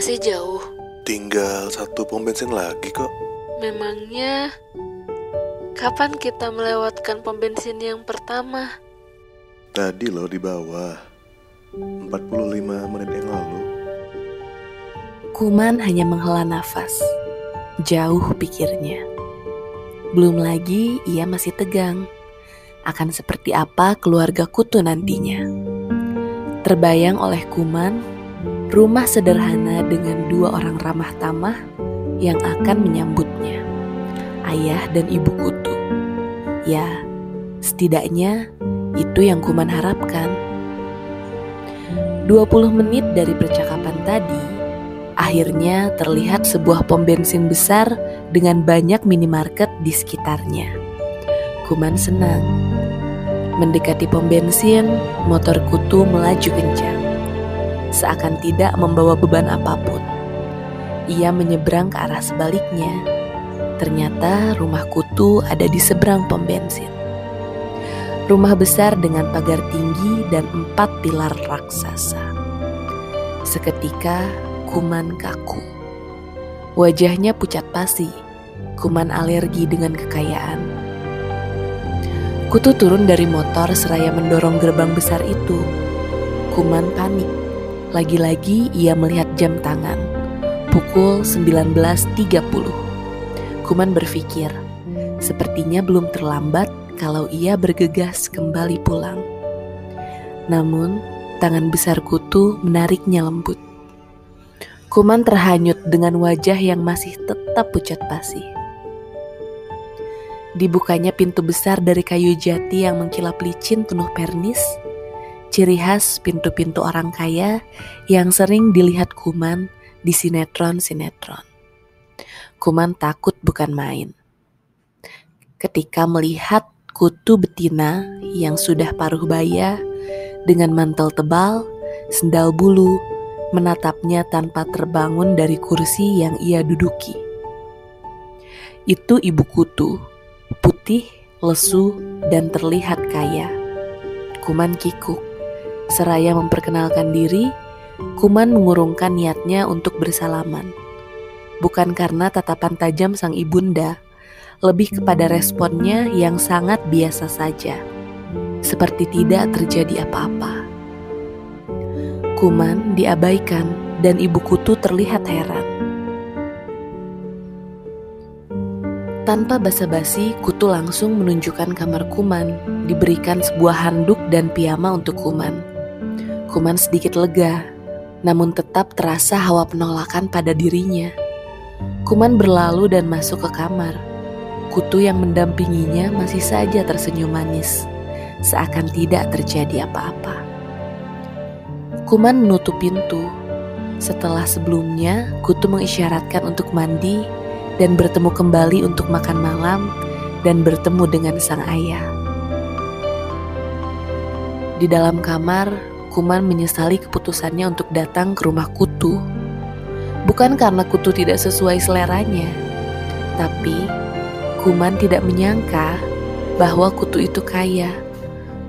Masih jauh. Tinggal satu pom bensin lagi kok. Memangnya kapan kita melewatkan pom bensin yang pertama? Tadi loh di bawah. 45 menit yang lalu. Kuman hanya menghela nafas. Jauh pikirnya. Belum lagi ia masih tegang. Akan seperti apa keluarga kutu nantinya. Terbayang oleh Kuman, rumah sederhana dengan dua orang ramah tamah yang akan menyambutnya. Ayah dan ibu kutu. Ya, setidaknya itu yang Kuman harapkan. 20 menit dari percakapan tadi, akhirnya terlihat sebuah pom bensin besar dengan banyak minimarket di sekitarnya. Kuman senang. Mendekati pom bensin, motor kutu melaju kencang. Seakan tidak membawa beban apa pun. Ia menyeberang ke arah sebaliknya. Ternyata rumah kutu ada di seberang pom bensin. Rumah besar dengan pagar tinggi dan empat pilar raksasa. Seketika kuman kaku. Wajahnya pucat pasi. Kuman alergi dengan kekayaan. Kutu turun dari motor seraya mendorong gerbang besar itu. Kuman panik. Lagi-lagi ia melihat jam tangan. Pukul 19.30. Kuman berpikir, sepertinya belum terlambat kalau ia bergegas kembali pulang. Namun, tangan besar kutu menariknya lembut. Kuman terhanyut dengan wajah yang masih tetap pucat pasi. Dibukanya pintu besar dari kayu jati yang mengkilap licin penuh pernis, ciri khas pintu-pintu orang kaya yang sering dilihat Kuman di sinetron-sinetron. Kuman takut bukan main. Ketika melihat kutu betina yang sudah paruh baya dengan mantel tebal, sendal bulu, menatapnya tanpa terbangun dari kursi yang ia duduki. Itu ibu kutu, putih, lesu, dan terlihat kaya. Kuman kikuk, seraya memperkenalkan diri, Kuman mengurungkan niatnya untuk bersalaman. Bukan karena tatapan tajam sang ibunda, lebih kepada responnya yang sangat biasa saja, seperti tidak terjadi apa-apa. Kuman diabaikan, dan ibu kutu terlihat heran. Tanpa basa-basi, kutu langsung menunjukkan kamar Kuman, diberikan sebuah handuk dan piyama untuk Kuman. Kuman sedikit lega, namun tetap terasa hawa penolakan pada dirinya. Kuman berlalu dan masuk ke kamar. Kutu yang mendampinginya masih saja tersenyum manis, seakan tidak terjadi apa-apa. Kuman menutup pintu. Setelah sebelumnya, Kutu mengisyaratkan untuk mandi dan bertemu kembali untuk makan malam dan bertemu dengan sang ayah. Di dalam kamar, Kuman menyesali keputusannya untuk datang ke rumah Kutu. Bukan karena Kutu tidak sesuai seleranya, tapi Kuman tidak menyangka bahwa Kutu itu kaya.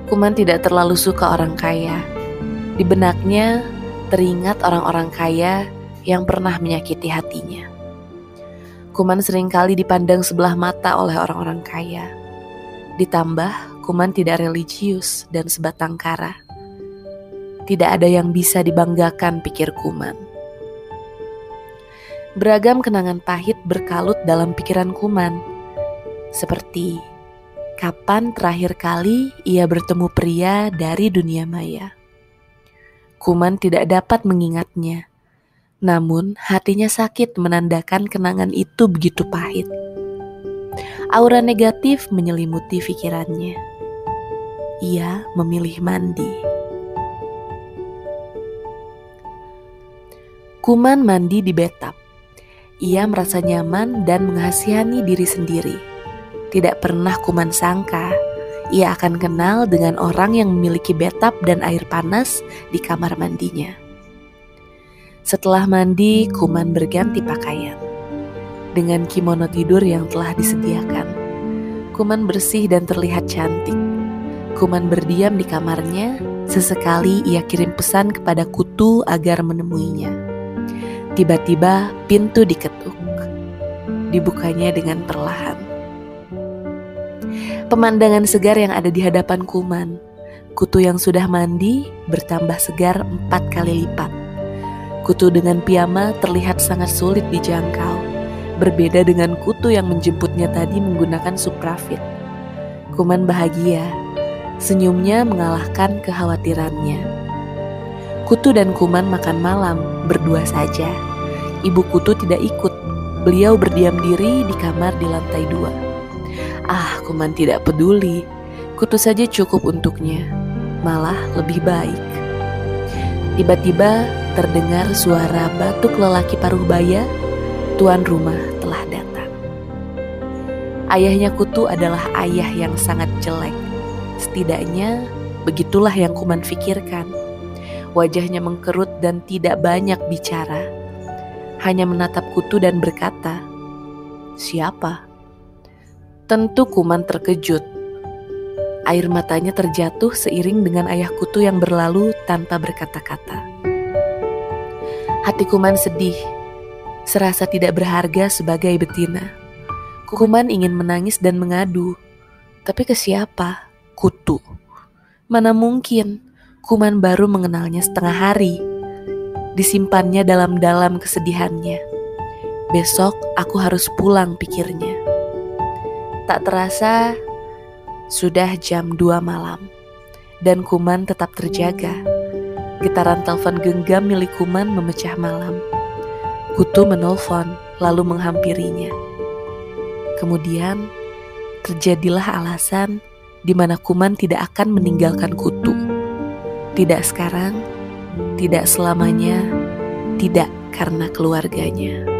Kuman tidak terlalu suka orang kaya. Di benaknya teringat orang-orang kaya yang pernah menyakiti hatinya. Kuman sering kali dipandang sebelah mata oleh orang-orang kaya. Ditambah, Kuman tidak religius dan sebatang kara. Tidak ada yang bisa dibanggakan pikir Kuman. Beragam kenangan pahit berkalut dalam pikiran Kuman. Seperti kapan terakhir kali ia bertemu pria dari dunia maya. Kuman tidak dapat mengingatnya. Namun hatinya sakit menandakan kenangan itu begitu pahit. Aura negatif menyelimuti pikirannya. Ia memilih mandi. Kuman mandi di betap. Ia merasa nyaman dan mengasihani diri sendiri. Tidak pernah Kuman sangka ia akan kenal dengan orang yang memiliki betap dan air panas di kamar mandinya. Setelah mandi, Kuman berganti pakaian dengan kimono tidur yang telah disediakan. Kuman bersih dan terlihat cantik. Kuman berdiam di kamarnya. Sesekali ia kirim pesan kepada Kutu agar menemuinya. Tiba-tiba pintu diketuk. Dibukanya dengan perlahan. Pemandangan segar yang ada di hadapan Kuman. Kutu yang sudah mandi bertambah segar empat kali lipat. Kutu dengan piyama terlihat sangat sulit dijangkau. Berbeda dengan kutu yang menjemputnya tadi menggunakan suprafit. Kuman bahagia. Senyumnya mengalahkan kekhawatirannya. Kutu dan Kuman makan malam berdua saja. Ibu Kutu tidak ikut. Beliau berdiam diri di kamar di lantai dua. Ah, Kuman tidak peduli. Kutu saja cukup untuknya. Malah lebih baik. Tiba-tiba terdengar suara batuk lelaki paruh baya. Tuan rumah telah datang. Ayahnya Kutu adalah ayah yang sangat jelek. Setidaknya begitulah yang Kuman pikirkan. Wajahnya mengkerut dan tidak banyak bicara. Hanya menatap kutu dan berkata, "Siapa?" Tentu kuman terkejut. Air matanya terjatuh seiring dengan ayah kutu yang berlalu tanpa berkata-kata. Hati kuman sedih, serasa tidak berharga sebagai betina. Kuman ingin menangis dan mengadu, tapi ke siapa? Kutu. Mana mungkin? Kuman baru mengenalnya setengah hari. Disimpannya dalam-dalam kesedihannya. Besok aku harus pulang pikirnya. Tak terasa sudah jam 2 malam dan Kuman tetap terjaga. Getaran telepon genggam milik Kuman memecah malam. Kutu menelpon lalu menghampirinya. Kemudian terjadilah alasan di mana Kuman tidak akan meninggalkan Kutu. Tidak sekarang, tidak selamanya, tidak karena keluarganya.